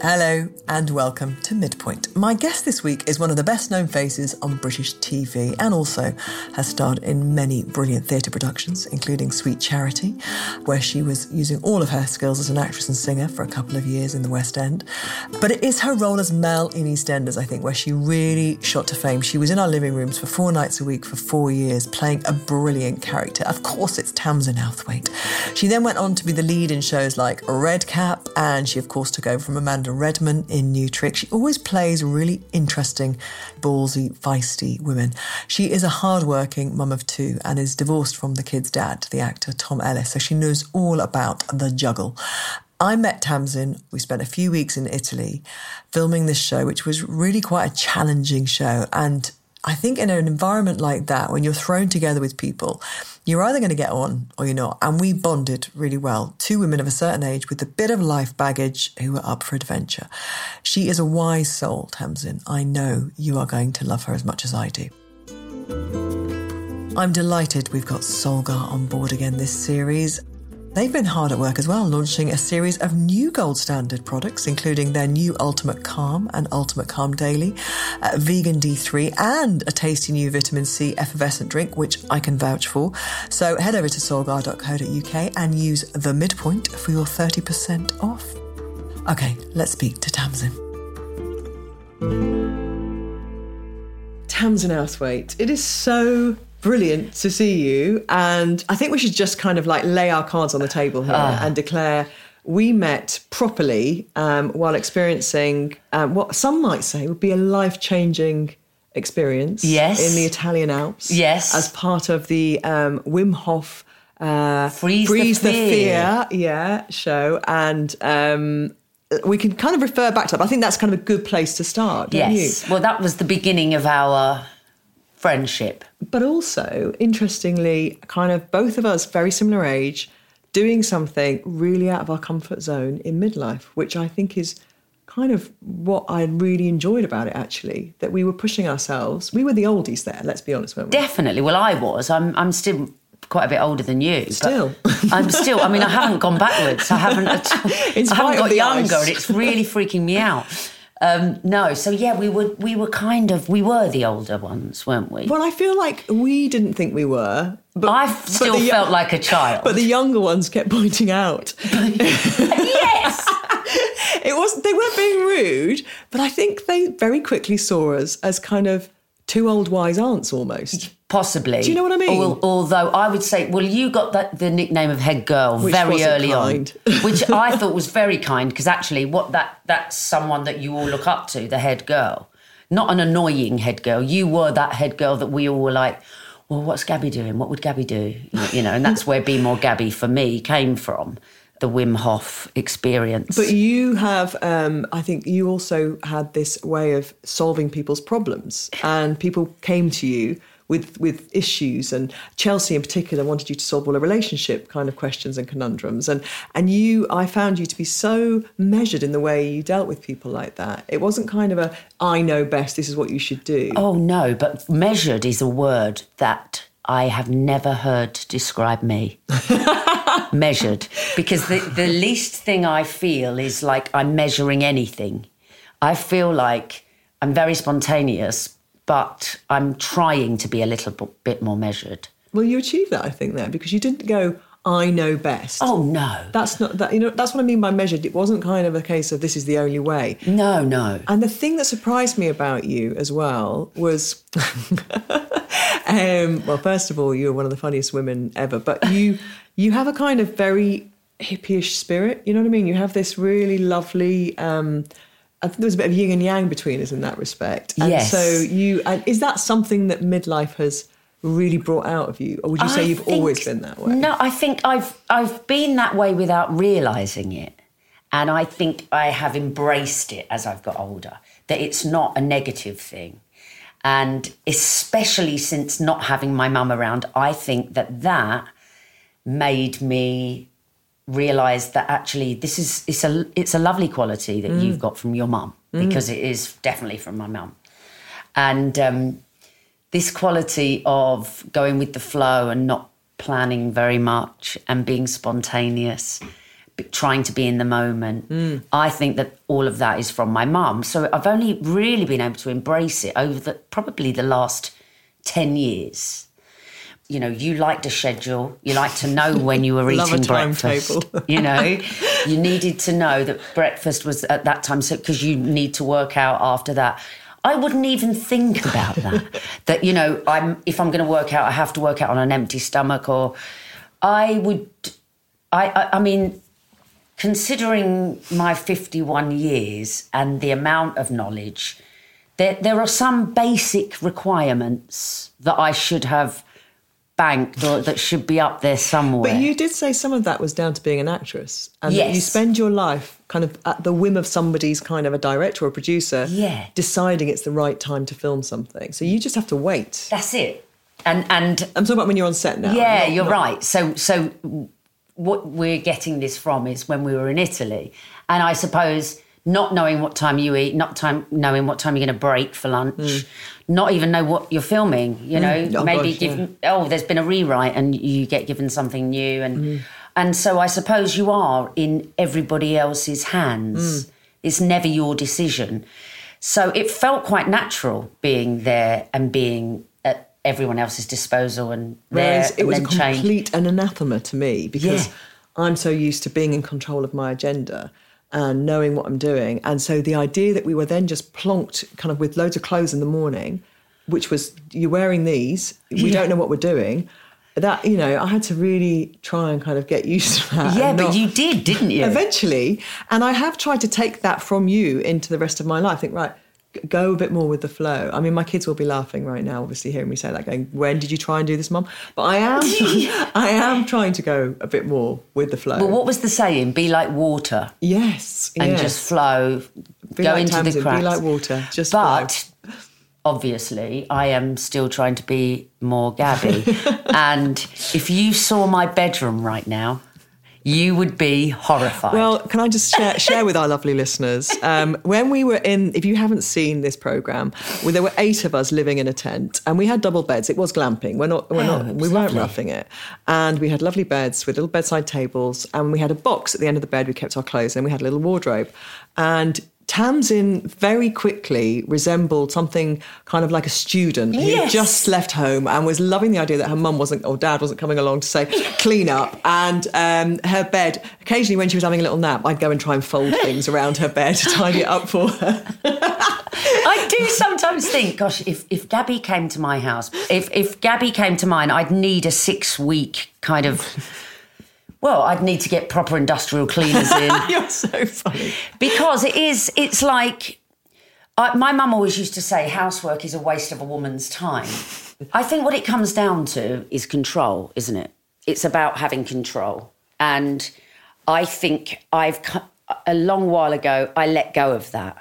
Hello and welcome to Midpoint. My guest this week is one of the best known faces on British TV and also has starred in many brilliant theatre productions, including Sweet Charity, where she was using all of her skills as an actress and singer for a couple of years in the West End. But it is her role as Mel in EastEnders, I think, where she really shot to fame. She was in our living rooms for four nights a week for four years, playing a brilliant character. Of course, it's Tamzin Outhwaite. She then went on to be the lead in shows like Red Cap, and she, of course, took over from Amanda Redman in New Tricks. She always plays really interesting, ballsy, feisty women. She is a hardworking mum of two and is divorced from the kid's dad, the actor Tom Ellis, so she knows all about the juggle. I met Tamzin. We spent a few weeks in Italy filming this show, which was really quite a challenging show. And I think in an environment like that, when you're thrown together with people, you're either going to get on or you're not. And we bonded really well. Two women of a certain age with a bit of life baggage who were up for adventure. She is a wise soul, Tamzin. I know you are going to love her as much as I do. I'm delighted we've got Solgar on board again this series. They've been hard at work as well, launching a series of new gold standard products, including their new Ultimate Calm and Ultimate Calm Daily, uh, vegan D3, and a tasty new vitamin C effervescent drink, which I can vouch for. So head over to solgar.co.uk and use the midpoint for your 30% off. Okay, let's speak to Tamzin. Tamzin Outhwaite, it is so brilliant to see you. And I think we should just kind of like lay our cards on the table here Ah. and declare we met properly um, while experiencing um, what some might say would be a life changing experience Yes. in the Italian Alps. Yes. As part of the um, Wim Hof. Uh, Freeze the the Fear. Fear, yeah, show, and um, we can kind of refer back to that. But I think that's kind of a good place to start, don't Yes. you? Well, that was the beginning of our friendship. but also interestingly kind of both of us very similar age doing something really out of our comfort zone in midlife which i think is kind of what i really enjoyed about it actually that we were pushing ourselves we were the oldies there let's be honest weren't we Definitely. Well, I was. I'm. I'm still quite a bit older than you. Still. I'm still. I mean, I haven't gone backwards. I haven't. at all- I haven't got younger, ice. and it's really freaking me out. Um, no. So yeah, we were. We were kind of. We were the older ones, weren't we? well i feel like we didn't think we were but I but still the yo- felt like a child. but the younger ones kept pointing out yes. it was they weren't being rude but i think they very quickly saw us as kind of two old wise aunts almost Possibly. Do you know what I mean? Al- although I would say, well, you got that, the nickname of head girl Which very early kind. on, which I thought was very kind because actually, what that that's someone that you all look up to, the head girl, not an annoying head girl. You were that head girl that we all were like, well, what's Gabby doing? What would Gabby do? You know, and that's where Be More Gabby for me came from, the Wim Hof experience. But you have, um, I think you also had this way of solving people's problems, and people came to you with with issues, and Chelsea in particular wanted you to solve all the relationship kind of questions and conundrums, and and you, I found you to be so measured in the way you dealt with people like that. It wasn't kind of a I know best, this is what you should do. Oh no, but measured is a word that I have never heard describe me. measured. Because the, the least thing I feel is like I'm measuring anything. I feel like I'm very spontaneous, but I'm trying to be a little bit more measured. Well, you achieved that, I think, there because you didn't go I know best. Oh no. That's not that you know. That's what I mean by measured. It wasn't kind of a case of this is the only way. No, no. And the thing that surprised me about you as well was, um, well, first of all, you're one of the funniest women ever, but you you have a kind of very hippie-ish spirit. You know what I mean? You have this really lovely. Um, there was a bit of yin and yang between us in that respect. And Yes. So you and is that something that midlife has really brought out of you, or would you say I you've always been that way? No, I think I've I've been that way without realizing it. And I think I have embraced it as I've got older, that it's not a negative thing. And especially since not having my mum around, I think that that made me realised that actually this is it's a it's a lovely quality that mm. you've got from your mum because mm. it is definitely from my mum, and um, this quality of going with the flow and not planning very much and being spontaneous, but trying to be in the moment. Mm. I think that all of that is from my mum. So I've only really been able to embrace it over the probably the last ten years you know, you liked a schedule. You like to know when you were eating breakfast. you know, you needed to know that breakfast was at that time, so because you need to work out after that. I wouldn't even think about that. that you know, I'm if I'm going to work out, I have to work out on an empty stomach, or I would. I, I, I mean, considering my 51 years and the amount of knowledge, there, there are some basic requirements that I should have banked or that should be up there somewhere. But you did say some of that was down to being an actress, and that you spend your life kind of at the whim of somebody's kind of a director or a producer, Yeah. deciding it's the right time to film something. So you just have to wait. That's it. And and I'm talking about when you're on set now. yeah, not- you're not- right. So so what we're getting this from is when we were in Italy, and I suppose not knowing what time you eat, not time knowing what time you're going to break for lunch, not even know what you're filming. You know, Mm. Oh, maybe gosh, give oh, there's been a rewrite, and you get given something new, and Mm. and so I suppose you are in everybody else's hands. Mm. It's never your decision. So it felt quite natural being there and being at everyone else's disposal and there it and was a then change. complete an anathema to me because Yeah. I'm so used to being in control of my agenda and knowing what I'm doing. And so the idea that we were then just plonked kind of with loads of clothes in the morning, which was you're wearing these, we Yeah. don't know what we're doing. That, you know, I had to really try and kind of get used to that. Yeah, but not- you did, didn't you? Eventually. And I have tried to take that from you into the rest of my life. think, right, go a bit more with the flow. I mean, my kids will be laughing right now, obviously, hearing me say that, going, when did you try and do this, mum? But I am, I am trying to go a bit more with the flow. Well, what was the saying? Be like water yes. and yes. just flow, Be go like into Tamzin, the be like water, just but obviously, I am still trying to be more Gabby. and if you saw my bedroom right now, you would be horrified. Well, can I just share, share with our lovely listeners? Um, when we were in, if you haven't seen this program, well, there were eight of us living in a tent, and we had double beds. It was glamping. We're not, we're Oh, not, we weren't lovely. roughing it. And we had lovely beds with little bedside tables, and we had a box at the end of the bed. We kept our clothes, and we had a little wardrobe. And Tamzin very quickly resembled something kind of like a student who Yes. just left home and was loving the idea that her mum wasn't or dad wasn't coming along to say clean up. And um, her bed, occasionally when she was having a little nap, I'd go and try and fold things around her bed to tidy it up for her. I do sometimes think, gosh, if, if Gabby came to my house, if, if Gabby came to mine, I'd need a six week kind of. Well, I'd need to get proper industrial cleaners in. You're so funny. because it is it's like I, my mum always used to say housework is a waste of a woman's time i think what it comes down to is control isn't it it's about having control and i think i've a long while ago i let go of that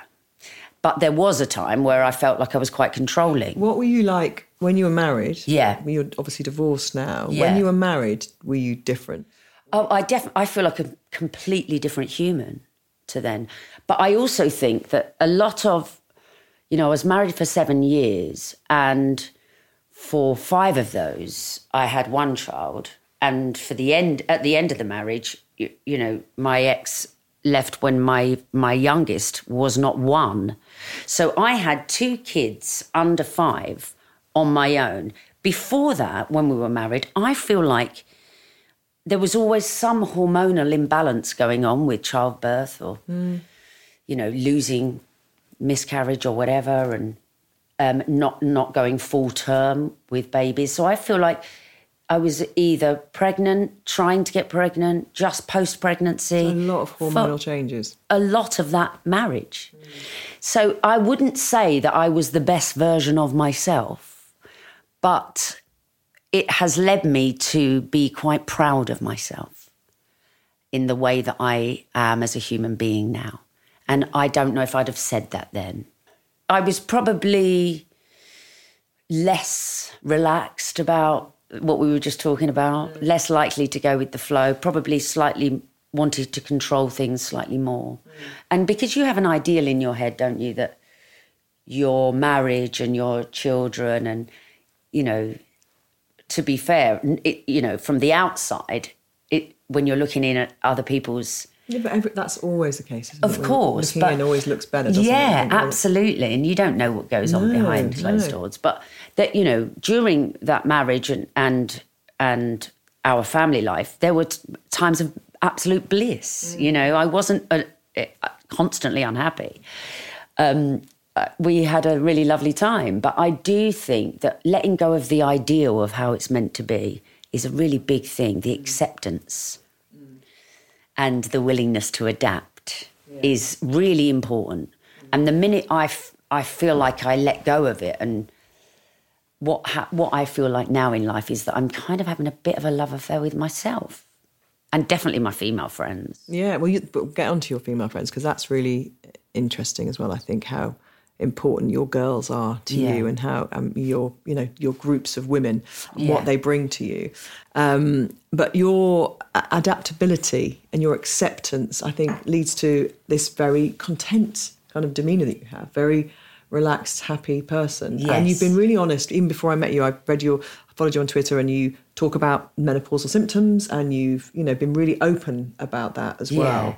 but there was a time where i felt like i was quite controlling What were you like when you were married? Yeah. You're obviously divorced now. Yeah. When you were married, were you different? Oh, I definitely I feel like a completely different human to then. But I also think that a lot of, you know, I was married for seven years, and for five of those, I had one child, and for the end at the end of the marriage, you, you know, my ex left when my my youngest was not one, so I had two kids under five on my own. Before that, when we were married, I feel like there was always some hormonal imbalance going on with childbirth or you know losing miscarriage or whatever and um, not not going full term with babies so i feel like i was either pregnant trying to get pregnant just post pregnancy A lot of hormonal changes. a lot of that marriage. So I wouldn't say that I was the best version of myself, but it has led me to be quite proud of myself in the way that I am as a human being now. And I don't know if I'd have said that then. I was probably less relaxed about what we were just talking about, less likely to go with the flow, probably slightly wanted to control things slightly more. Mm. And because you have an ideal in your head, don't you, that your marriage and your children and, you know, to be fair, it, you know, from the outside, it when you're looking in at other people's Yeah, but every, that's always the case. Isn't Of it? Course, looking but- in always looks better. Doesn't yeah, absolutely. And you don't know what goes on behind closed no. doors. But that you know, during that marriage and and and our family life, there were t- times of absolute bliss. Mm. You know, I wasn't uh, uh, constantly unhappy. Um, we had a really lovely time, but I do think that letting go of the ideal of how it's meant to be is a really big thing. The mm. acceptance mm. and the willingness to adapt is really important. Mm. And the minute I, f- I feel like I let go of it, and what ha- what I feel like now in life is that I'm kind of having a bit of a love affair with myself, and definitely my female friends. Yeah, well, you get on to your female friends because that's really interesting as well. I think how important your girls are to Yeah. you and how um, your you know your groups of women and Yeah. what they bring to you. Um, but your adaptability and your acceptance, I think, leads to this very content kind of demeanor that you have. Very relaxed, happy person. And you've been really honest. Even before I met you, I read your, I followed you on Twitter, and you talk about menopausal symptoms, and you've, you know, been really open about that as well.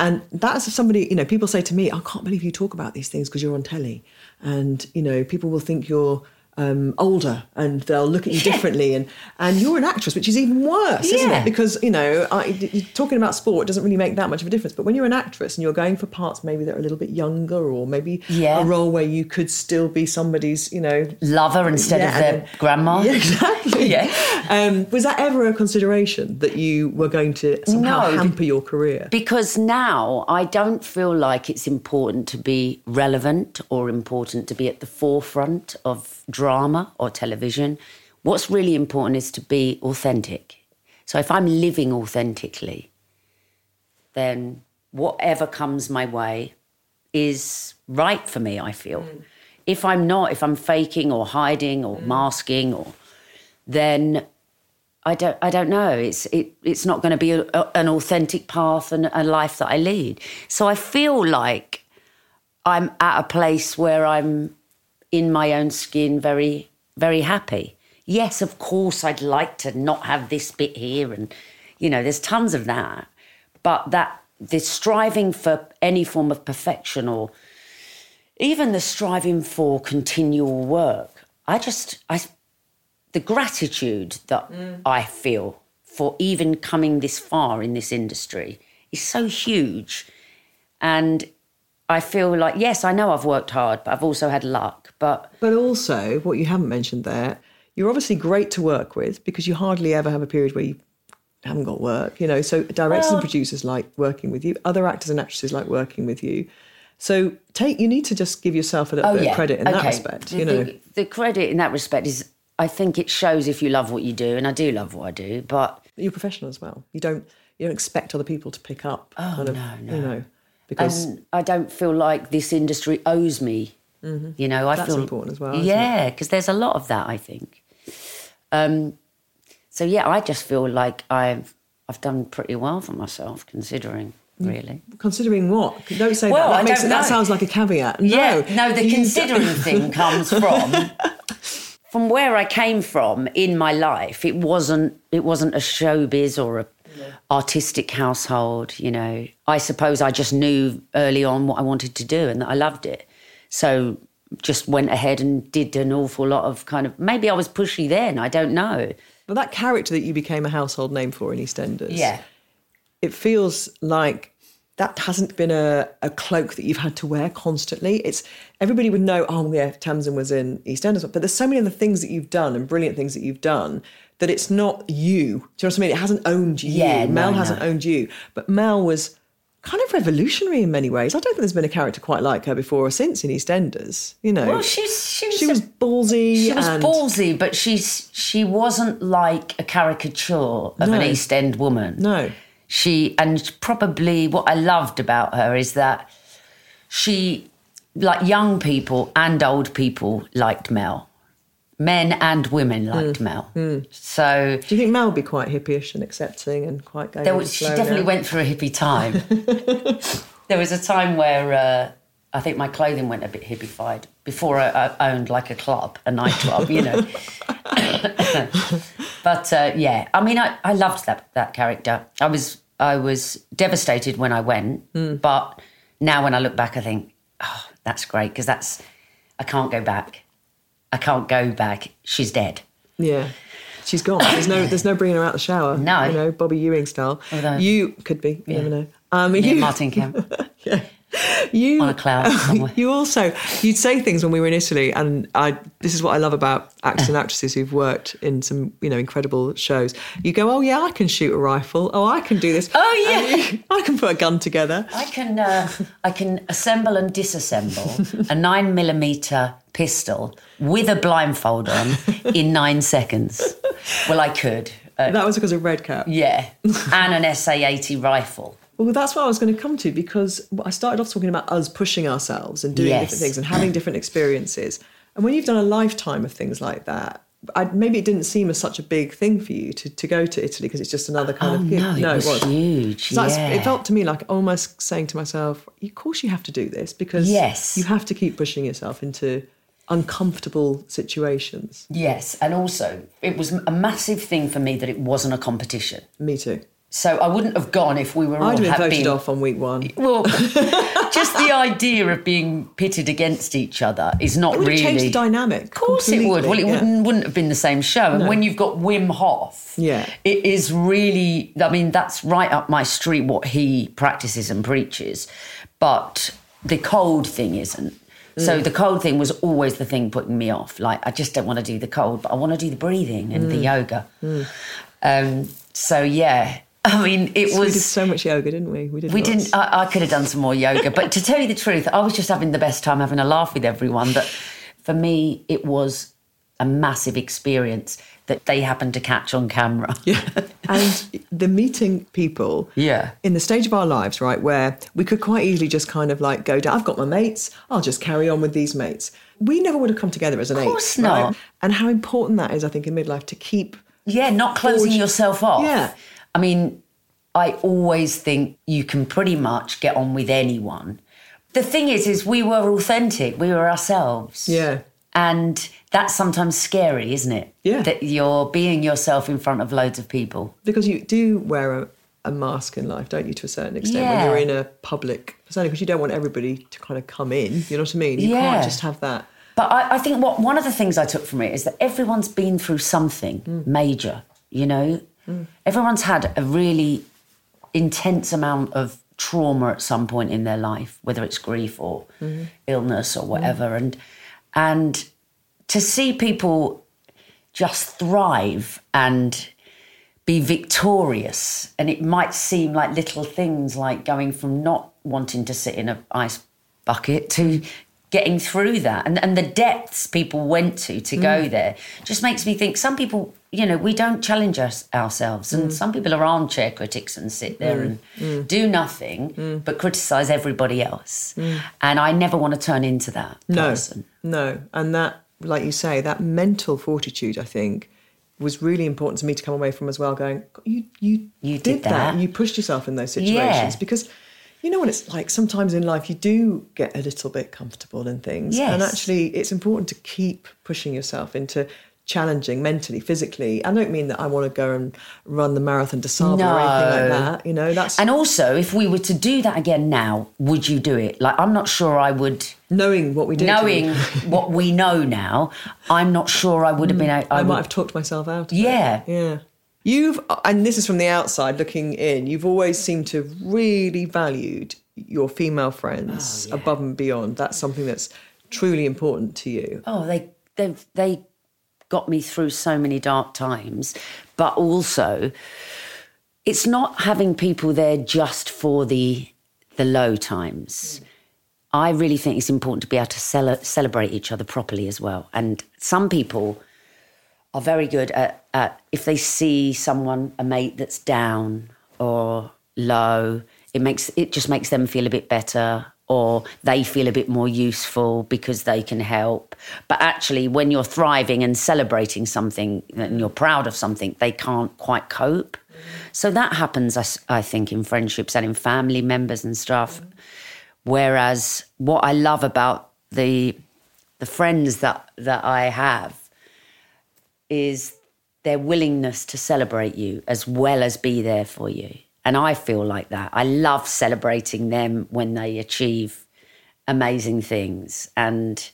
And that's somebody, you know, people say to me, I can't believe you talk about these things because you're on telly. And, you know, people will think you're um, older and they'll look at you differently. And, and you're an actress, which is even worse, isn't it? Because, you know, I, talking about sport doesn't really make that much of a difference. But when you're an actress and you're going for parts maybe that are a little bit younger or maybe Yeah. a role where you could still be somebody's, you know, Lover instead Yeah, of their grandma. yeah, exactly. Yeah. Um, was that ever a consideration that you were going to somehow No, hamper your career? Because now I don't feel like it's important to be relevant or important to be at the forefront of drama or television. What's really important is to be authentic. So if I'm living authentically, then whatever comes my way is right for me, I feel. Mm. If I'm not, if I'm faking or hiding or mm. masking or then I don't I don't know. It's it it's not going to be a, a- an authentic path and a life that I lead. So I feel like I'm at a place where I'm in my own skin, very very happy. Yes, of course, I'd like to not have this bit here, and you know, there's tons of that. But that the striving for any form of perfection or even the striving for continual work, I just I the gratitude that mm. I feel for even coming this far in this industry is so huge. And I feel like, yes, I know I've worked hard, but I've also had luck. But But also, what you haven't mentioned there, you're obviously great to work with because you hardly ever have a period where you haven't got work. You know, so directors and producers like working with you, other actors and actresses like working with you. So take you need to just give yourself a little oh, bit of credit in that Oh, Okay. respect. The, You know, the, the credit in that respect is, I think it shows if you love what you do, and I do love what I do. But you're professional as well. You don't you don't expect other people to pick up. Oh kind of, no, no. You know, because and I don't feel like this industry owes me. You know, I Mm-hmm. That's feel important as well, Yeah, because there's a lot of that. I think. Um, so yeah, I just feel like I've I've done pretty well for myself, considering really. considering what? Don't say Well, that. That, makes, that sounds like a caveat. No, Yeah, no, the considering thing comes from from where I came from in my life. It wasn't it wasn't a showbiz or a artistic household. You know, I suppose I just knew early on what I wanted to do and that I loved it. So just went ahead and did an awful lot of kind of maybe I was pushy then. I don't know. But that character that you became a household name for in EastEnders, Yeah. it feels like that hasn't been a, a cloak that you've had to wear constantly. It's everybody would know, oh yeah, Tamzin was in EastEnders, but there's so many other things that you've done and brilliant things that you've done that it's not you. Do you know what I mean? It hasn't owned you. Yeah, Mel no. hasn't owned you, but Mel was kind of revolutionary in many ways. I don't think there's been a character quite like her before or since in EastEnders. You know, Well, she's she was she a- ballsy. She was and, ballsy, but she's she wasn't like a caricature of No. an East End woman. No. She and probably what I loved about her is that she like young people and old people liked Mel. Men and women liked Mel. So Do you think Mel would be quite hippyish and accepting and quite going there was, she definitely now? went through a hippie time. there was a time where uh, I think my clothing went a bit hippified before I, I owned like a club, a nightclub, you know. but uh, yeah, I mean, I, I loved that that character. I was I was devastated when I went, Hmm. but now when I look back, I think, oh, that's great because that's I can't go back. I can't go back. She's dead. Yeah. She's gone. There's no, there's no bringing her out the shower. No. you know, Bobby Ewing style. Although- you could be. You never know. Um, Yeah, you, Martin Kemp. you on a cloud somewhere. you also you'd say things when we were in Italy, and I this is what I love about actors and actresses who've worked in some you know incredible shows. You go, oh yeah, I can shoot a rifle. Oh, I can do this. Oh, yeah. You- I can put a gun together. I can uh, I can assemble and disassemble a nine millimeter pistol with a blindfold on in nine seconds. Well, I could. Uh, That was because of Red Cap. yeah, and an SA eighty rifle. Well, that's what I was going to come to because I started off talking about us pushing ourselves and doing Yes. different things and having different experiences. And when you've done a lifetime of things like that, I, maybe it didn't seem as such a big thing for you to, to go to Italy because it's just another kind Oh of gig. no, it was huge. So yeah. It felt to me like oh, almost saying to myself, of course you have to do this because Yes. you have to keep pushing yourself into uncomfortable situations. yes, and also it was a massive thing for me that it wasn't a competition. Me too. So I wouldn't have gone if we were all I'd have been had been off on week one. Well, just the idea of being pitted against each other is not really. have changed the dynamic. Of course it would. Well, it yeah. wouldn't, wouldn't have been the same show. And when you've got Wim Hof, Yeah. it is really, I mean, that's right up my street what he practices and preaches. But the cold thing isn't. Mm. So the cold thing was always the thing putting me off. Like, I just don't want to do the cold, but I want to do the breathing and the Mm. yoga. Um, so, yeah. I mean, it We was. did so much yoga, didn't we? We did. We lots. didn't. I, I could have done some more yoga, but to tell you the truth, I was just having the best time, having a laugh with everyone. But for me, it was a massive experience that they happened to catch on camera. Yeah. and the meeting people Yeah. in the stage of our lives, right, where we could quite easily just kind of like go down, I've got my mates, I'll just carry on with these mates. We never would have come together as an eight. Of course right? not. And how important that is, I think, in midlife to keep Yeah, not closing Forge- yourself off. Yeah. I mean, I always think you can pretty much get on with anyone. The thing is, is we were authentic. We were ourselves. Yeah. And that's sometimes scary, isn't it? Yeah. That you're being yourself in front of loads of people. because you do wear a, a mask in life, don't you, to a certain extent, when you're in a public persona, because you don't want everybody to kind of come in. You know what I mean? You Yeah. can't just have that. But I, I think what one of the things I took from it is that everyone's been through something hmm. major. You know, everyone's had a really intense amount of trauma at some point in their life, whether it's grief or illness or whatever, mm. and and to see people just thrive and be victorious. And it might seem like little things like going from not wanting to sit in an ice bucket to getting through that. And, and the depths people went to to go mm. there just makes me think some people you know we don't challenge us, ourselves. And mm. some people are armchair critics and sit there mm. and mm. do nothing but criticize everybody else. And i never want to turn into that No, person. No. And that, like you say, that mental fortitude, I think, was really important to me to come away from as well, going, you, you, You did, did that. You pushed yourself in those situations. Yeah. Because you know what it's like sometimes in life, you do get a little bit comfortable in things. And actually, it's important to keep pushing yourself into challenging mentally, physically. I don't mean that I want to go and run the marathon to Saba or anything like that. You know, that's and also if we were to do that again now would you do it like i'm not sure i would knowing what we did. knowing what we know now, I'm not sure I would have been. Mm. I, I, I might would- have talked myself out. Of Yeah. It. Yeah. You've, and this is from the outside looking in, you've always seemed to have really valued your female friends Oh, above and beyond. That's something that's truly important to you. Oh, they they they got me through so many dark times, but also it's not having people there just for the the low times. I really think it's important to be able to cele- celebrate each other properly as well. And some people are very good at, at if they see someone, a mate that's down or low, it makes it just makes them feel a bit better. Or they feel a bit more useful because they can help. But actually, when you're thriving and celebrating something and you're proud of something, they can't quite cope. So that happens, I think, in friendships and in family members and stuff. Whereas what I love about the the friends that that I have is their willingness to celebrate you as well as be there for you. And I feel like that. I love celebrating them when they achieve amazing things. And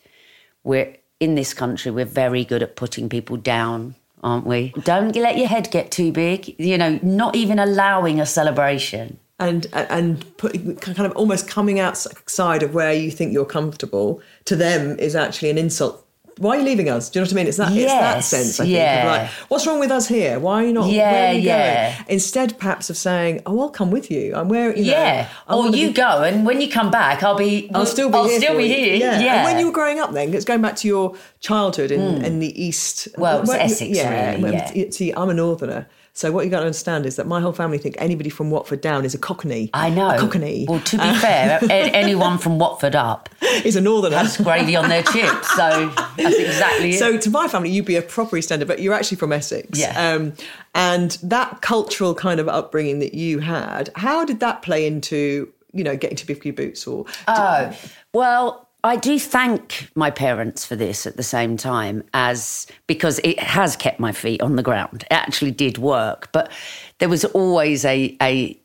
we're in this country, we're very good at putting people down, aren't we? Don't let your head get too big. You know, not even allowing a celebration. and and put, kind of almost coming outside of where you think you're comfortable to them is actually an insult. Why are you leaving us? Do you know what I mean? It's that it's that sense. I think yeah. of like, what's wrong with us here? Why are you not? where Yeah, are you yeah. going? Instead, perhaps of saying, "Oh, I'll come with you. I'm where." You know, yeah. I Or you be- go, and when you come back, I'll be. I'll still be I'll here. still be here. Yeah. Yeah. And when you were growing up, then it's going back to your childhood in, hmm. in the east. Well, it Where- Essex, yeah, really, yeah. See, I'm a northerner, so what you got to understand is that my whole family think anybody from Watford down is a cockney. I know. A cockney Well, to be fair, anyone from Watford up is a northerner. has gravy on their chips, so that's exactly it. So to my family, you'd be a proper EastEnder, but you're actually from Essex. Yeah. Um, and that cultural kind of upbringing that you had, how did that play into, you know, getting to Biffy Boots or Oh, well, I do thank my parents for this at the same time as because it has kept my feet on the ground. It actually did work, but there was always a a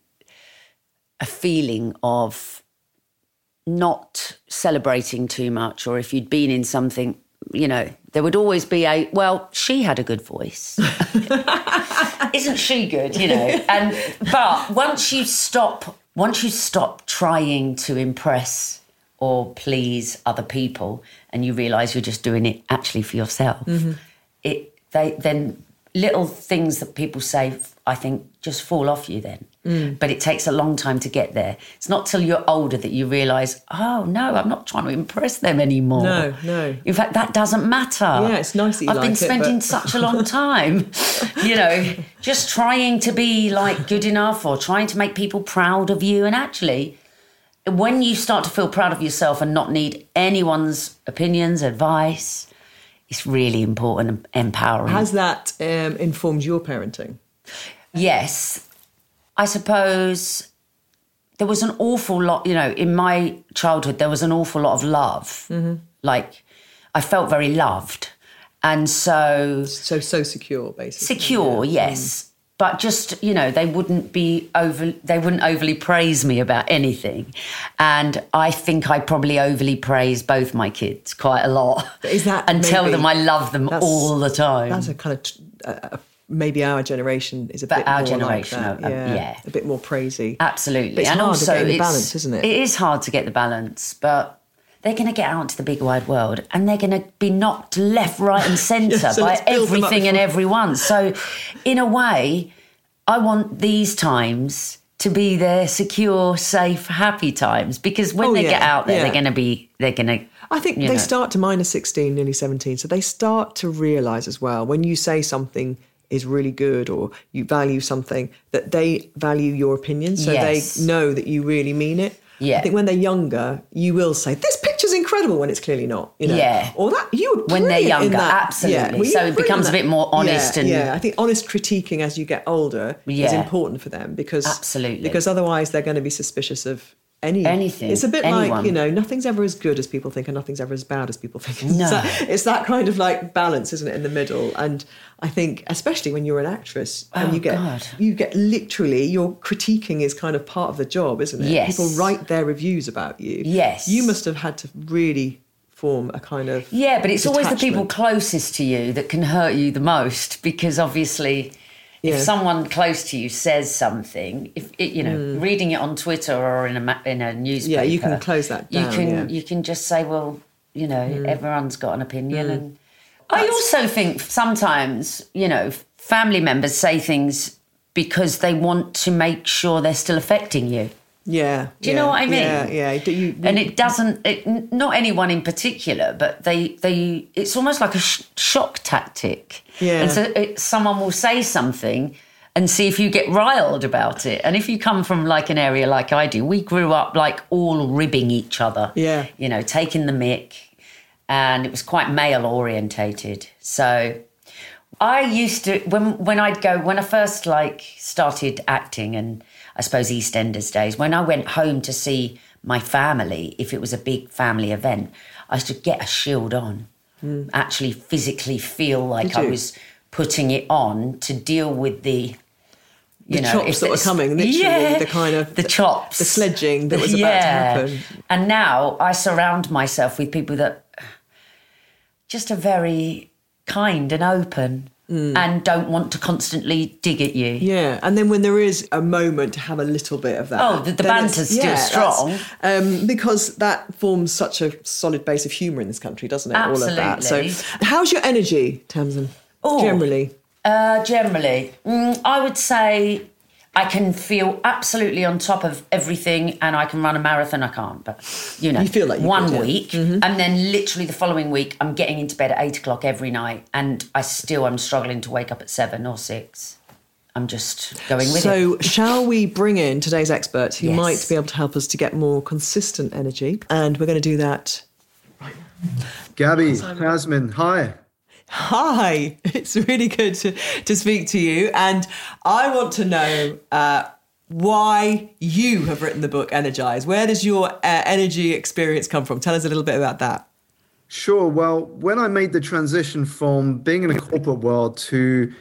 a feeling of not celebrating too much or if you'd been in something, you know, there would always be a well, she had a good voice. Isn't she good, you know? And but once you stop once you stop trying to impress or please other people and you realize you're just doing it actually for yourself, mm-hmm. it they then little things that people say I think just fall off you then. Mm. But it takes a long time to get there. It's not till you're older that you realize, oh no, I'm not trying to impress them anymore. No, no. In fact, that doesn't matter. Yeah, it's nice that you I've been like it, spending but- such a long time, you know, just trying to be like good enough or trying to make people proud of you. And actually, when you start to feel proud of yourself and not need anyone's opinions, advice, it's really important and empowering. has that um, informed your parenting? Yes. I suppose there was an awful lot, you know, in my childhood, there was an awful lot of love. Like, I felt very loved. And so, So so secure, basically. secure, yes. But just, you know, they wouldn't be over, they wouldn't overly praise me about anything. And I think I probably overly praise both my kids quite a lot. Is that And tell them I love them all the time. That's a kind of uh, maybe our generation is a But bit our more generation, like that. uh, yeah, yeah. a bit more praisey. Absolutely. But it's and hard also to get the it's- balance, isn't it? It is hard to get the balance, but they're going to get out into the big wide world and they're going to be knocked left, right, and centre Yeah, so by let's build them up everything and everyone. So, in a way, I want these times to be their secure, safe, happy times because when Oh, they yeah, get out there, yeah. they're going to be, they're going to. I think they know. start to minus 16, nearly 17. So they start to realize as well when you say something is really good or you value something that they value your opinion. So Yes. they know that you really mean it. Yeah. I think when they're younger, you will say, This picture's incredible when it's clearly not. You know? Yeah. Or that you When they're younger, that. absolutely. well, you So it becomes a bit more honest yeah, and- Yeah, I think honest critiquing as you get older is important for them because Absolutely. because otherwise they're going to be suspicious of any Anything, It's a bit like you know, nothing's ever as good as people think, and nothing's ever as bad as people think. It's, No. that, it's that kind of like balance, isn't it, in the middle? And I think, especially when you're an actress and Oh, you get God. you get literally your critiquing is kind of part of the job, isn't it? Yes. People write their reviews about you. Yes. You must have had to really form a kind of Yeah, but it's always the people closest to you that can hurt you the most because obviously, if Yeah. someone close to you says something, if it, you know, reading it on Twitter or in a ma- in a newspaper, yeah, you can close that down, You can yeah. Mm. you can just say, well, you know, everyone's got an opinion, and I also think sometimes you know family members say things because they want to make sure they're still affecting you. Yeah. Do you know what I mean? Yeah, yeah. Do you, and it doesn't it, not anyone in particular but they they it's almost like a sh- shock tactic Yeah. and so it, someone will say something and see if you get riled about it. And if you come from like an area like I do, we grew up like all ribbing each other. Yeah. You know, taking the mick. And it was quite male orientated. So I used to when when I'd go when I first like started acting and I suppose EastEnders days, when I went home to see my family, if it was a big family event, I used to get a shield on. Actually physically feel like I was putting it on to deal with the you The know, chops that were coming, literally, the kind of- the chops, the sledging that was about to happen. And now I surround myself with people that just are very kind and open and don't want to constantly dig at you. Mm. Yeah, and then when there is a moment to have a little bit of that. Oh, the- the banter's still that's- strong. Um, because that forms such a solid base of humour in this country, doesn't it? All of that. So, how's your energy, Tamzin? Oh. Generally. Uh, generally, mm, I would say I can feel absolutely on top of everything, and I can run a marathon. I can't, but you know, You feel like you one could, yeah. week, mm-hmm. and then literally the following week, I'm getting into bed at eight o'clock every night, and I still am struggling to wake up at seven or six. I'm just going with it. So, shall we bring in today's expert who Yes. might be able to help us to get more consistent energy? And we're going to do that. Right Gabby, Tamzin, hi. Hi, it's really good to, to speak to you. And I want to know uh, why you have written the book Energize. Where does your uh, energy experience come from? Tell us a little bit about that. Sure. Well, when I made the transition from being in a corporate world to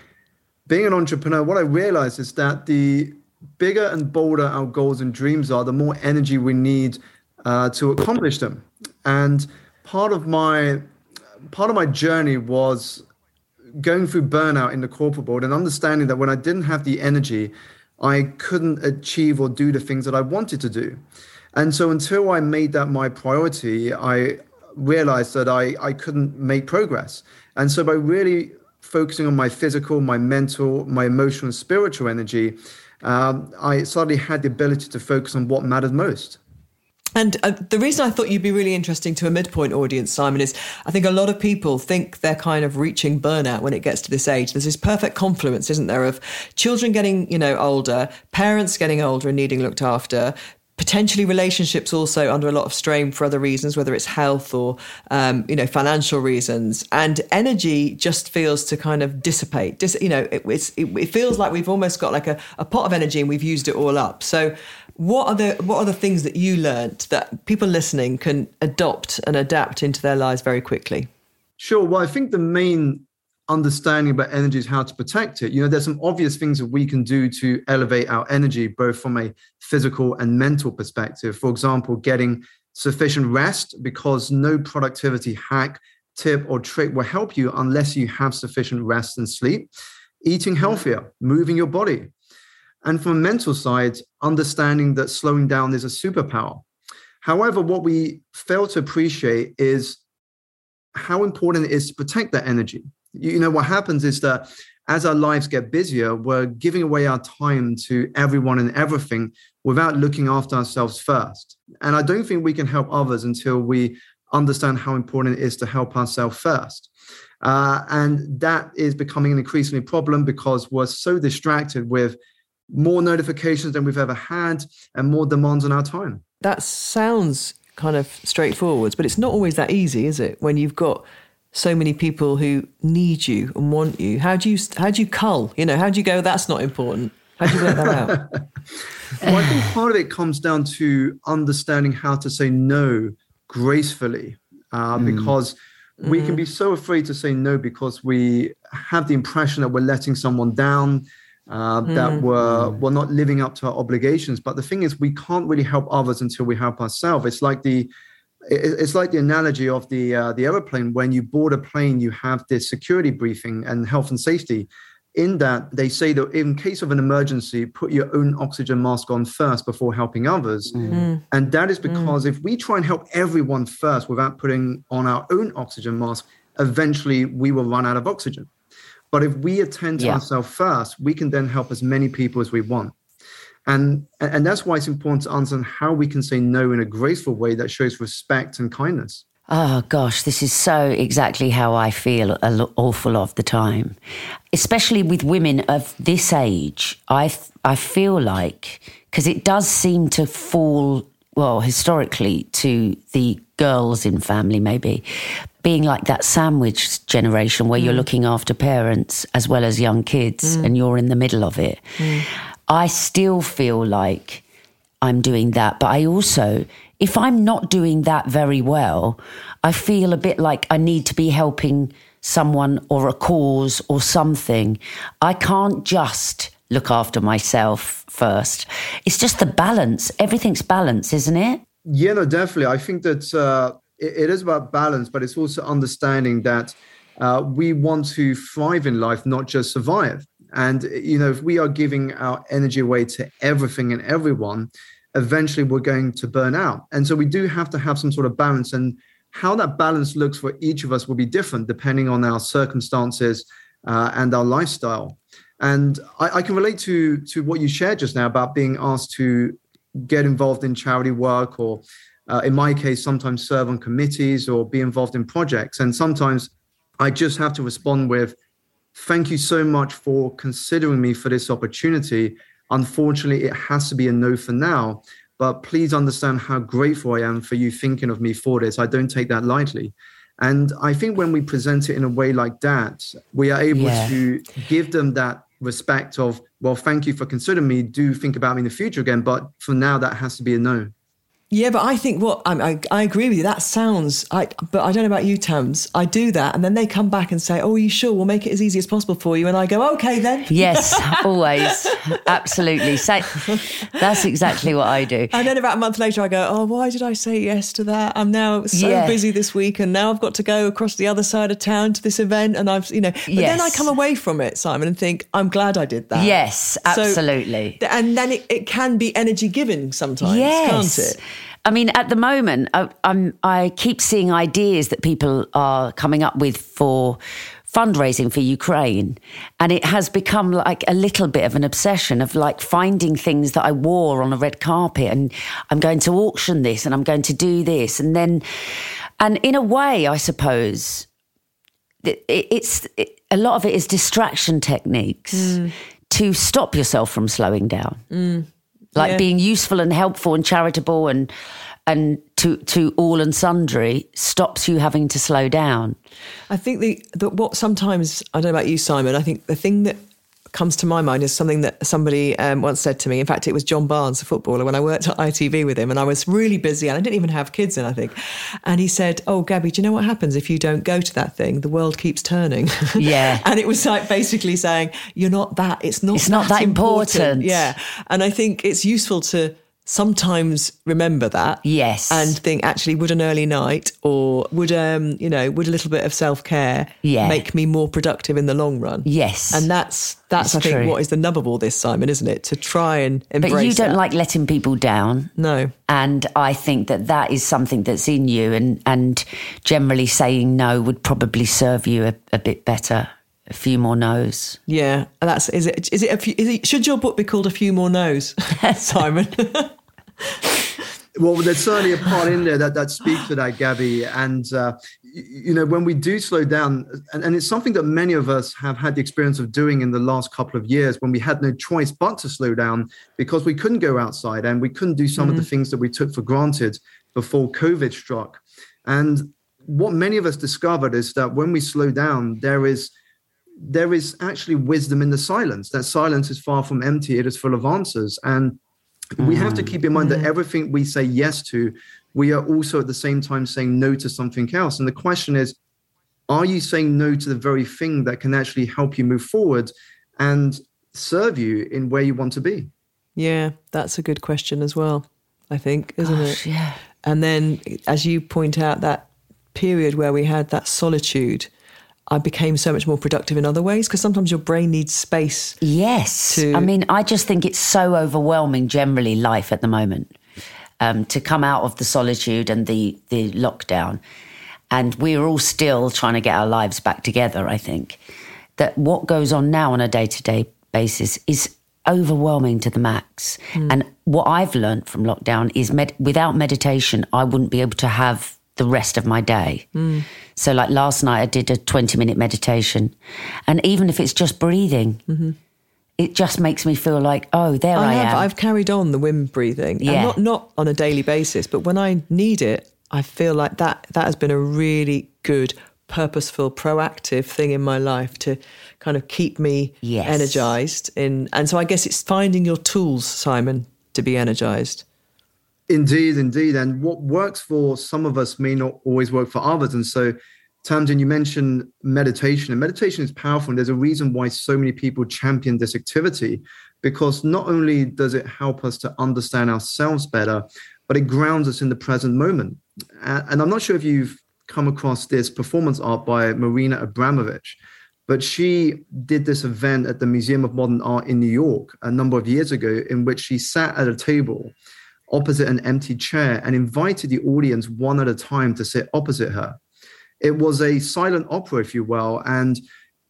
being an entrepreneur, what I realized is that the bigger and bolder our goals and dreams are, the more energy we need uh, to accomplish them. And part of my part of my journey was going through burnout in the corporate world and understanding that when I didn't have the energy, I couldn't achieve or do the things that I wanted to do. And so until I made that my priority, I realized that I, I couldn't make progress. And so by really focusing on my physical, my mental, my emotional, and spiritual energy, um, I suddenly had the ability to focus on what mattered most. And uh, the reason I thought you'd be really interesting to a midpoint audience, Simon, is I think a lot of people think they're kind of reaching burnout when it gets to this age. There's this perfect confluence, isn't there, of children getting, you know, older, parents getting older and needing looked after, potentially relationships also under a lot of strain for other reasons, whether it's health or, um, you know, financial reasons. And energy just feels to kind of dissipate. Dis- you know, it, it, it feels like we've almost got like a, a pot of energy and we've used it all up. So what are the what are the things that you learnt that people listening can adopt and adapt into their lives very quickly? Sure. Well, I think the main understanding about energy is how to protect it. You know, there's some obvious things that we can do to elevate our energy, both from a physical and mental perspective. For example, getting sufficient rest, because no productivity hack, tip, or trick will help you unless you have sufficient rest and sleep. Eating mm-hmm. healthier, moving your body. And from a mental side, understanding that slowing down is a superpower. However, what we fail to appreciate is how important it is to protect that energy. You know, what happens is that as our lives get busier, we're giving away our time to everyone and everything without looking after ourselves first. And I don't think we can help others until we understand how important it is to help ourselves first. Uh, and that is becoming an increasingly problem because we're so distracted with more notifications than we've ever had and more demands on our time. That sounds kind of straightforward, but it's not always that easy, is it? When you've got so many people who need you and want you, how do you how do you cull? You know, how do you go? That's not important. How do you work that out? Well, I think part of it comes down to understanding how to say no gracefully, uh, because we can be so afraid to say no because we have the impression that we're letting someone down, uh, that we're we're not living up to our obligations. But the thing is, we can't really help others until we help ourselves. It's like the it's like the analogy of the uh, the aeroplane. When you board a plane, you have this security briefing and health and safety. In that, they say that in case of an emergency, put your own oxygen mask on first before helping others. And that is because if we try and help everyone first without putting on our own oxygen mask, eventually we will run out of oxygen. But if we attend to Yeah. ourselves first, we can then help as many people as we want. And, and that's why it's important to understand how we can say no in a graceful way that shows respect and kindness. Oh gosh, this is so exactly how I feel an awful lot of the time, especially with women of this age. I I feel like because it does seem to fall well historically to the girls in family maybe being like that sandwich generation where mm. you're looking after parents as well as young kids mm. and you're in the middle of it. Mm. I still feel like I'm doing that, but I also if I'm not doing that very well, I feel a bit like I need to be helping someone or a cause or something. I can't just look after myself first. It's just the balance. Everything's balance, isn't it? Yeah, no, definitely. I think that uh, it, it is about balance, but it's also understanding that uh, we want to thrive in life, not just survive. And, you know, if we are giving our energy away to everything and everyone, eventually we're going to burn out. And so we do have to have some sort of balance. And how that balance looks for each of us will be different depending on our circumstances uh, and our lifestyle. And I, I, can relate to to what you shared just now about being asked to get involved in charity work, or uh, in my case, sometimes serve on committees or be involved in projects. And sometimes I just have to respond with, "Thank you so much for considering me for this opportunity. Unfortunately, it has to be a no for now. But please understand how grateful I am for you thinking of me for this. I don't take that lightly. And I think when we present it in a way like that, we are able yeah. to give them that respect of, well, thank you for considering me. Do think about me in the future again. But for now, that has to be a no. Yeah, but I think what I, I, I, agree with you. That sounds, I, but I don't know about you, Tams. I do that, and then they come back and say, "Oh, are you sure? We'll make it as easy as possible for you." And I go, "Okay, then." Yes, always, absolutely. So, that's exactly what I do. And then about a month later, I go, "Oh, why did I say yes to that? I'm now so yeah. busy this week, and now I've got to go across the other side of town to this event, and I've, you know." But yes. then I come away from it, Simon, and think, "I'm glad I did that." Yes, absolutely. So, and then it, it can be energy giving sometimes, yes. can't it? I mean, at the moment, I, I'm I keep seeing ideas that people are coming up with for fundraising for Ukraine. And it has become like a little bit of an obsession of like finding things that I wore on a red carpet and I'm going to auction this and I'm going to do this. And then, and in a way, I suppose, it, it's it, a lot of it is distraction techniques mm. to stop yourself from slowing down. Mm like yeah. being useful and helpful and charitable and and to to all and sundry stops you having to slow down. I think the, the what sometimes I don't know about you, Simon. I think the thing that comes to my mind is something that somebody um, once said to me. In fact, it was John Barnes, a footballer, when I worked at ITV with him, and I was really busy and I didn't even have kids in, I think. And he said, Oh, Gabby, do you know what happens if you don't go to that thing? The world keeps turning. Yeah. and it was like basically saying, You're not that, it's not, it's not that important. important. Yeah. And I think it's useful to sometimes remember that yes. and think actually would an early night or would um you know would a little bit of self-care yeah. make me more productive in the long run? Yes. And that's that's it's i think what is the nub of all this simon isn't it? To try and embrace but you don't that. like letting people down. No. And i think that that is something that's in you and and generally saying no would probably serve you a, a bit better a few more no's. Yeah, that's is it. Is it a few? Is it, should your book be called a few more no's, Simon? well, there's certainly a part in there that that speaks to that, Gabby. And uh, you know, when we do slow down, and, and it's something that many of us have had the experience of doing in the last couple of years, when we had no choice but to slow down because we couldn't go outside and we couldn't do some mm-hmm. of the mm-hmm. things that we took for granted before COVID struck. And what many of us discovered is that when we slow down, there is there is actually wisdom in the silence. That silence is far from empty, it is full of answers. And mm. we have to keep in mind mm. that everything we say yes to, we are also at the same time saying no to something else. And the question is, are you saying no to the very thing that can actually help you move forward and serve you in where you want to be? Yeah, that's a good question as well, I think, isn't Gosh, it? Yeah. And then, as you point out, that period where we had that solitude I became so much more productive in other ways because sometimes your brain needs space. Yes. To... I mean, I just think it's so overwhelming generally life at the moment um, to come out of the solitude and the, the lockdown. And we're all still trying to get our lives back together, I think. That what goes on now on a day to day basis is overwhelming to the max. Mm. And what I've learned from lockdown is med- without meditation, I wouldn't be able to have the rest of my day. So, like last night, I did a 20 minute meditation. And even if it's just breathing, it just makes me feel like, oh, there I, I have. am. I've carried on the wind breathing. and Yeah. not not on a daily basis, but when I need it, I feel like that that has been a really good, purposeful, proactive thing in my life to kind of keep me Yes. energized. In and so I guess it's finding your tools, Simon, to be energized. Indeed, indeed. And what works for some of us may not always work for others. And so, Tamzin, you mentioned meditation, and meditation is powerful. And there's a reason why so many people champion this activity, because not only does it help us to understand ourselves better, but it grounds us in the present moment. And I'm not sure if you've come across this performance art by Marina Abramovich, but she did this event at the Museum of Modern Art in New York a number of years ago, in which she sat at a table opposite an empty chair and invited the audience one at a time to sit opposite her. It was a silent opera, if you will, and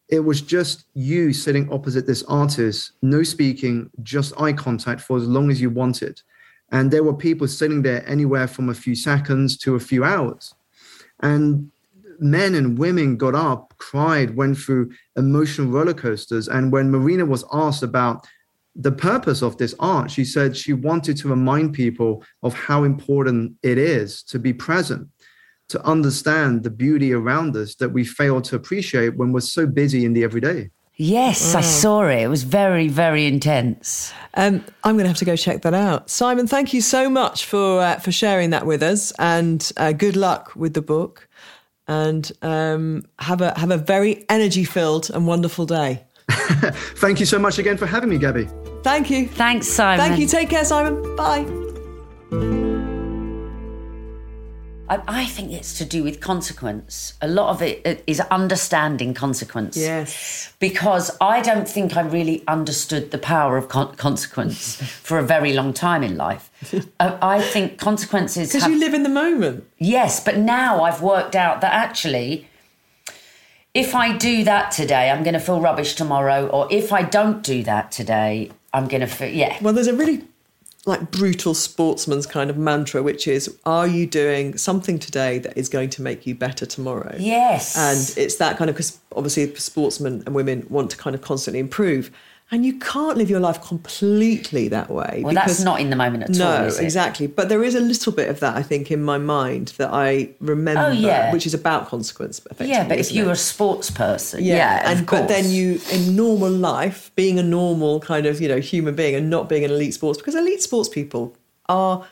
it was just you sitting opposite this artist, no speaking, just eye contact for as long as you wanted. And there were people sitting there anywhere from a few seconds to a few hours. And men and women got up, cried, went through emotional roller coasters. And when Marina was asked about the purpose of this art, she said she wanted to remind people of how important it is to be present, to understand the beauty around us that we fail to appreciate when we're so busy in the everyday. yes, I saw it. It was very, very intense. Um, I'm going to have to go check that out. Simon, thank you so much for uh, for sharing that with us, and uh, good luck with the book. And um, have a have a very energy filled and wonderful day. Thank you so much again for having me, Gabby. Thank you. Thanks, Simon. Thank you. Take care, Simon. Bye. I, I think it's to do with consequence. A lot of it is understanding consequence. Yes. Because I don't think I really understood the power of con- consequence for a very long time in life. Uh, I think consequences. Because have- you live in the moment. Yes, but now I've worked out that actually, if I do that today, I'm going to feel rubbish tomorrow, or if I don't do that today, I'm going to feel yeah. Well, there's a really like brutal sportsman's kind of mantra, which is, are you doing something today that is going to make you better tomorrow? Yes. And it's that kind of, because obviously sportsmen and women want to kind of constantly improve. And you can't live your life completely that way. Well, that's not in the moment at no, all. it? exactly. But there is a little bit of that, I think, in my mind that I remember, Oh, yeah. which is about consequence. Effectively, Yeah, but if you're it? a sports person, yeah, and of but then you in normal life, being a normal kind of you know human being and not being an elite sports because elite sports people are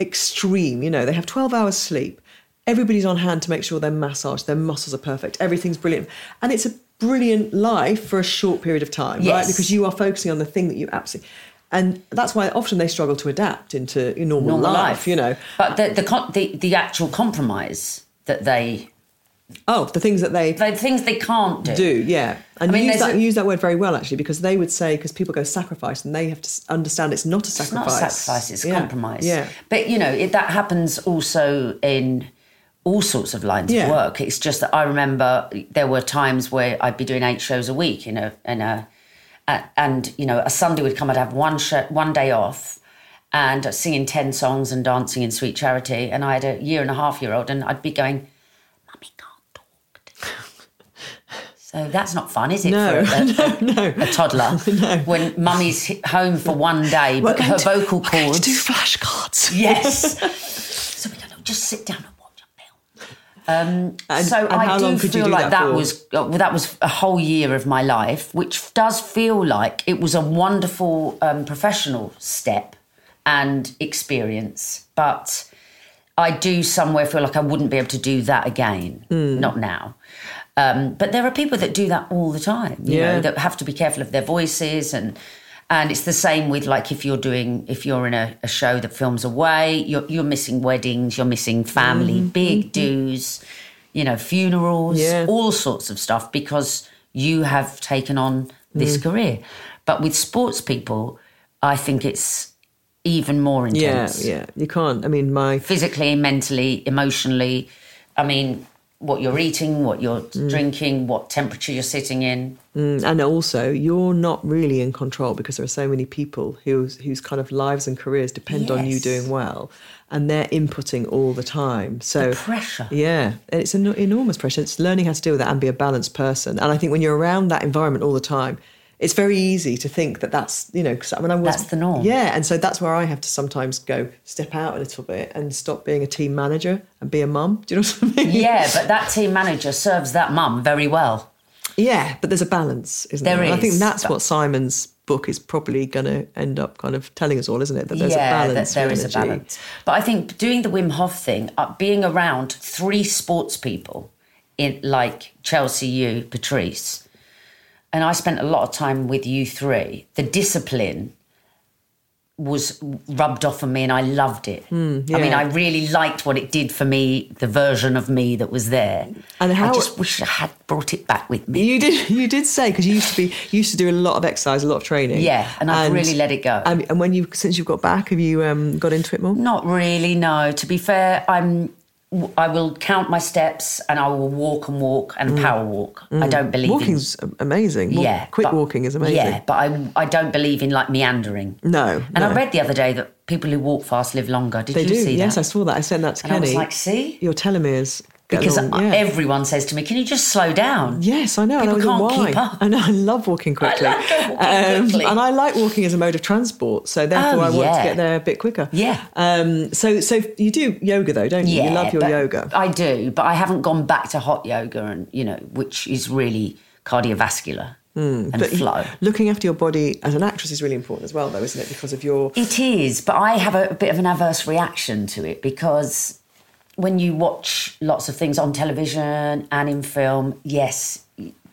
extreme. You know, they have twelve hours sleep. Everybody's on hand to make sure they're massaged, their muscles are perfect, everything's brilliant, and it's a brilliant life for a short period of time, right? Because you are focusing on the thing that you absolutely. And that's why often they struggle to adapt into your normal, normal life, life, you know. But the the, con- the the actual compromise that they Oh, the things that they the things they can't do. do yeah and I mean, use that a- use that word very well actually because they would say because people go sacrifice and they have to understand it's not a It's not sacrifice a sacrifice; it's Yeah, compromise. yeah but you know it, that happens also in all sorts of lines Yeah. of work. It's just that I remember there were times where I'd be doing eight shows a week, you know, and a, a and you know a Sunday would come, I'd have one show, one day off. And singing 10 songs and dancing in Sweet Charity. And I had a year and a half year old, and I'd be going, Mummy can't talk. So that's not fun, is it? No, for a, a, no. a toddler. When mummy's home for one day, but her to- vocal we're going to cords. do flashcards Yes. so we go, no, just sit down and watch a film. Um, And- so and I do feel do like that that, was uh, well, that was a whole year of my life, which does feel like it was a wonderful um, professional step and experience, but. I do somewhere feel like I wouldn't be able to do that again. Hmm. Not now. Um, but there are people that do that all the time. You Yeah. know, that have to be careful of their voices and and it's the same with like if you're doing if you're in a, a show that films away, you're you're missing weddings, you're missing family, Mm-hmm. big dues, you know, funerals, Yeah. all sorts of stuff because you have taken on this Mm. career. But with sports people, I think it's even more intense. yeah yeah you can't i mean my physically, mentally, emotionally. I mean, what you're eating, what you're Mm. drinking, what temperature you're sitting in. and also you're not really in control because there are so many people whose whose kind of lives and careers depend on you doing well and they're inputting all the time so pressure. yeah and it's an enormous pressure it's learning how to deal with that and be a balanced person and i think when you're around that environment all the time it's very easy to think that that's you know because I mean, I was, That's the norm. yeah and so that's where i have to sometimes go step out a little bit and stop being a team manager and be a mum do you know what i mean Yeah, but that team manager serves that mum very well. Yeah, but there's a balance, isn't there? There And I think that's but- what Simon's book is probably going to end up kind of telling us all, isn't it? That there's yeah, a balance. that there for a balance. But I think doing the Wim Hof thing, uh, being around three sports people, in like Chelsea, you, Patrice, and I spent a lot of time with you three. The discipline was rubbed off on me, and I loved it. I mean. I really liked what it did for me, the version of me that was there. And how- I just wish I had brought it back with me. You did. You did say because you used to be you used to do a lot of exercise, a lot of training. Yeah, and I've really let it go. And, and when you since you've got back, have you um, got into it more? Not really, no. To be fair, I'm. I will count my steps and I will walk and walk and mm. power walk. I mm. don't believe Walking's amazing. in Walk- yeah, quick but- walking is amazing. Yeah, but I I don't believe in like meandering. No, And I read the other day that people who walk fast live longer. Did They you do. see yes, that? Yes, I saw that. I sent that to And I Kenny. was like, see, your telomeres because. Yeah. everyone says to me, "Can you just slow down?" Yes, I know. and I People can't why. keep up. I know. I love walking quickly. Um, like walking quickly. and I like walking as a mode of transport. So therefore, Oh, I want to get there a bit quicker. Yeah. Um, so, so you do yoga though, don't you? Yeah, you love your yoga. I do, but I haven't gone back to hot yoga, and you know, which is really cardiovascular and Hmm, But flow. looking after your body as an actress is really important as well, though, isn't it? Because of your It is, but I have a, a bit of an adverse reaction to it because when you watch lots of things on television and in film, yes,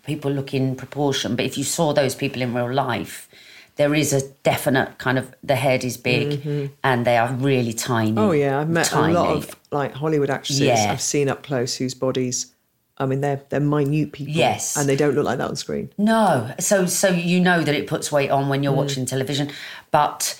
people look in proportion, but if you saw those people in real life, there is a definite kind of the head is big and they are really tiny. Mm-hmm. Oh yeah, I've met tiny. a lot of like Hollywood actresses Yeah. I've seen up close whose bodies. I mean, they're they're minute people. Yes. and they don't look like that on screen. No, so so you know that it puts weight on when you're watching television, but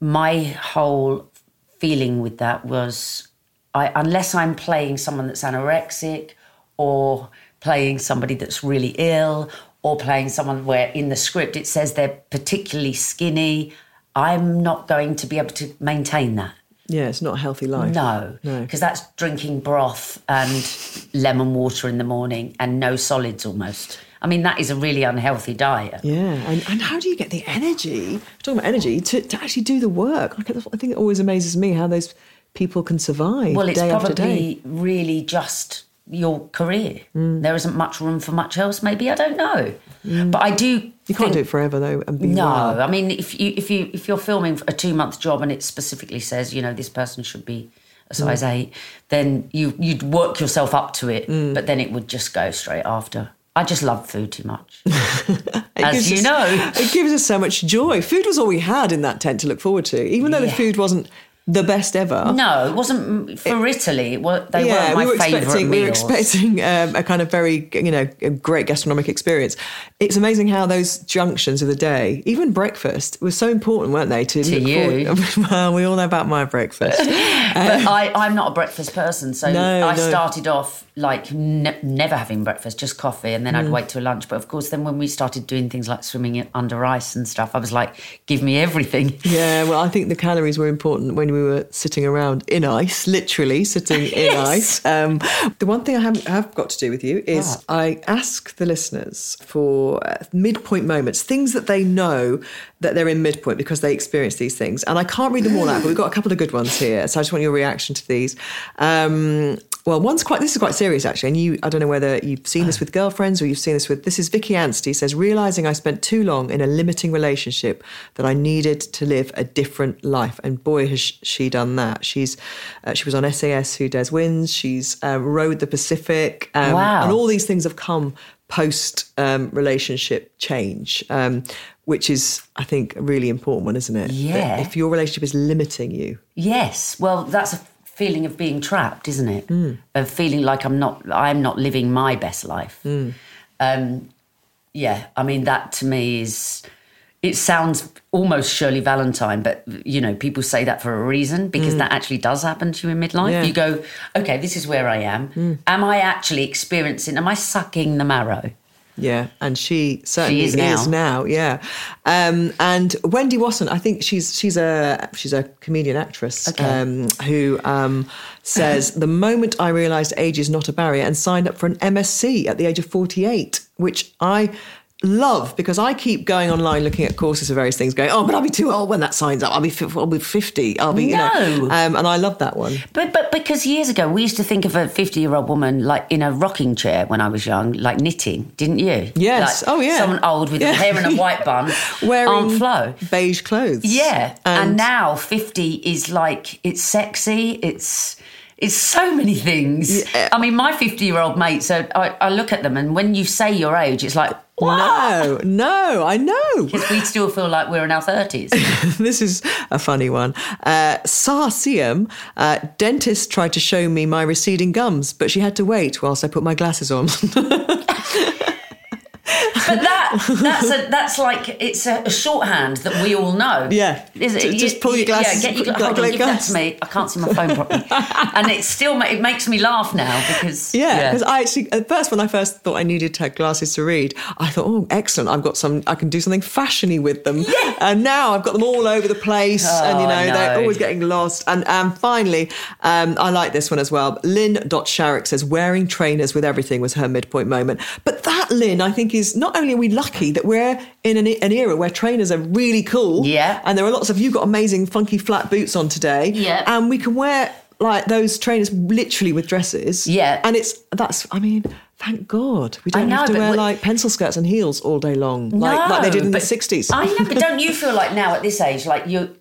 my whole feeling with that was, I unless I'm playing someone that's anorexic, or playing somebody that's really ill, or playing someone where in the script it says they're particularly skinny, I'm not going to be able to maintain that. Yeah, it's not a healthy life. No, no. because that's drinking broth and lemon water in the morning and no solids almost. I mean, that is a really unhealthy diet. Yeah, and, and how do you get the energy? Talking about energy to, to actually do the work. Like, I think it always amazes me how those people can survive Well, it's day after day. probably really just your career. Mm. There isn't much room for much else. Maybe I don't know, but I do. Mm. You can't do it forever though, and be No, well. I mean, if you if you if you're filming a two month job and it specifically says you know this person should be a size Mm. eight, then you you'd work yourself up to it, but then it would just go straight after. I just love food too much, as you us- know. it gives us so much joy. Food was all we had in that tent to look forward to, even though the food wasn't the best ever. No, it wasn't for Italy. It wa- they yeah, weren't my we were favourite expecting we were expecting um, a kind of very you know a great gastronomic experience. It's amazing how those junctions of the day, even breakfast, were so important, weren't they? To, To you. well, we all know about my breakfast. but I, I'm not a breakfast person, so No, I no. started off like ne- never having breakfast, just coffee, and then Mm. I'd wait till lunch. But of course, then when we started doing things like swimming under ice and stuff, I was like, "Give me everything." Yeah, well, I think the calories were important when we were sitting around in ice, literally sitting in Yes. ice. Um, the one thing I have, have got to do with you is I ask the listeners for uh, midpoint moments, things that they know that they're in midpoint because they experience these things. And I can't read them all out, but we've got a couple of good ones here. So I just want your reaction to these. Um, well, one's quite, this is quite serious actually. And you, I don't know whether you've seen this with girlfriends or you've seen this with, this is Vicky Anstey says, realizing I spent too long in a limiting relationship that I needed to live a different life. And boy, has she done that. She's, uh, she was on SAS Who Dares Wins. She's um, rowed the Pacific. Um, Wow. And all these things have come post um, relationship change. Um, which is, I think, a really important one, isn't it? That Yeah. If your relationship is limiting you, Yes, well, that's a feeling of being trapped, isn't it? Mm. Of feeling like I'm not, I'm not living my best life. Mm. Um, yeah, I mean that to me is it sounds almost Shirley Valentine, but you know, people say that for a reason because that actually does happen to you in midlife. Mm. Yeah. Mm. You go, okay, this is where I am. Am I actually experiencing? Am I sucking the marrow? Yeah, and she certainly is now. now. Yeah, um, and Wendy Wasson, I think she's she's a she's a comedian actress Okay. um, who um, says the moment I realised age is not a barrier and signed up for an MSc at the age of forty eight, which I love because I keep going online looking at courses for various things, going, oh, but I'll be too old when that signs up. I'll be I'll be fifty. I'll be you know, um, and I love that one. But but because years ago we used to think of a fifty year old woman like in a rocking chair when I was young, like knitting, didn't you? Yes. Like Oh, yeah. Someone old with Yeah. hair in a white bun, Wearing Aunt Flo. beige clothes. Yeah, and, and now fifty is like it's sexy. It's it's so many things. Yeah. I mean, my fifty-year-old mates, So I, I look at them, and when you say your age, it's like no, no, I know. because we still feel like we're in our thirties. this is a funny one. Uh, Sar Siam, uh, dentist tried to show me my receding gums, but she had to wait whilst I put my glasses on. But that that's a that's like it's a, a shorthand that we all know. Yeah. Is it? Just- just pull your glasses- Yeah, get your hold on, give that glasses. to me. I can't see my phone properly, and it still ma- it makes me laugh now because yeah, because I actually at first when I first thought I needed to have glasses to read, I thought, oh, excellent, I've got some, I can do something fashiony with them. Yeah. And now I've got them all over the place, and you Oh, know they're always getting lost. And um, finally, um, I like this one as well. Lynn Dot Sharrock says wearing trainers with everything was her midpoint moment. But that Lynn, I think, is not only are we lucky that we're in an, an era where trainers are really cool. Yeah. And there are lots of you've got amazing funky flat boots on today. Yeah. And we can wear like those trainers literally with dresses. Yeah. And it's that's I mean, thank God. We don't know, have to wear we- like pencil skirts and heels all day long. Like like they did in the sixties. I know, but don't you feel like now at this age, like you,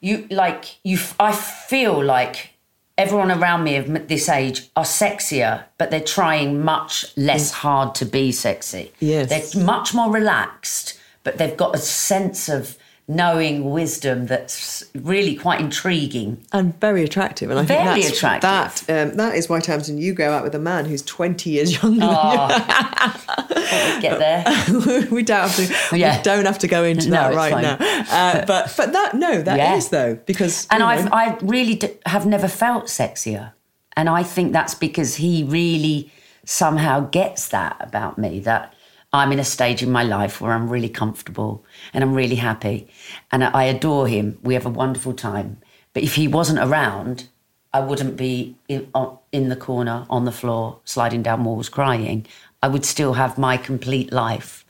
you like you? I feel like everyone around me of this age are sexier, but they're trying much less mm. hard to be sexy. Yes. they're much more relaxed, but they've got a sense of knowing wisdom that's really quite intriguing. and very attractive. And I Very think that's, attractive. that um, that is why Tamzin you go out with a man who's twenty years younger Thought we'd get there. you. we don't have to Yeah. we don't have to go into No, that right fine. now. Uh, but but that no, that is Yeah. though, because And I've I really d- have never felt sexier, and I think that's because he really somehow gets that about me that I'm in a stage in my life where I'm really comfortable and I'm really happy, and I adore him. We have a wonderful time. But if he wasn't around, I wouldn't be in, in the corner on the floor sliding down walls crying. I would still have my complete life,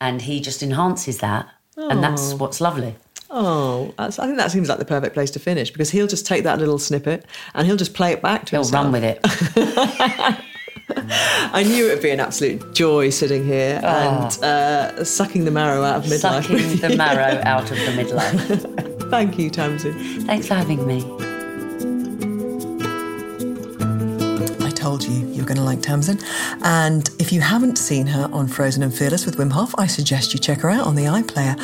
and he just enhances that, and that's oh. what's lovely. Oh, that's, I think that seems like the perfect place to finish because he'll just take that little snippet and he'll just play it back to He'll himself. run with it. I knew it would be an absolute joy sitting here and uh, sucking the marrow out of midlife. sucking the marrow out of the midlife. Thank you, Tamzin. Thanks for having me. Told you you're going to like Tamzin. And if you haven't seen her on Frozen and Fearless with Wim Hof, I suggest you check her out on the iPlayer.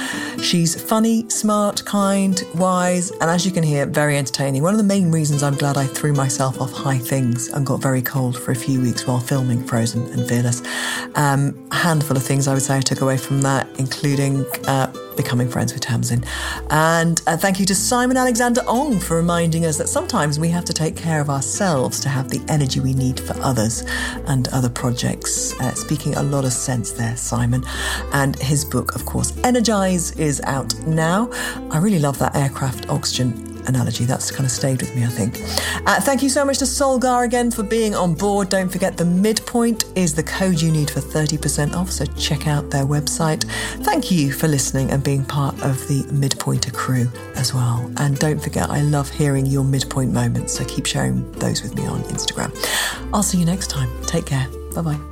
She's funny, smart, kind, wise, and as you can hear, very entertaining. One of the main reasons I'm glad I threw myself off high things and got very cold for a few weeks while filming Frozen and Fearless. Um, a handful of things I would say I took away from that, including. Uh, becoming friends with Tamzin. And uh, thank you to Simon Alexander Ong for reminding us that sometimes we have to take care of ourselves to have the energy we need for others and other projects. Uh, speaking a lot of sense there, Simon. And his book, of course, Energize, is out now. I really love that aircraft oxygen analogy. That's kind of stayed with me, I think. Uh, thank you so much to Solgar again for being on board. Don't forget the midpoint is the code you need for 30% off, so check out their website. Thank you for listening and being part of the Midpointer crew as well. And don't forget, I love hearing your midpoint moments, so keep sharing those with me on Instagram. I'll see you next time. Take care. Bye bye.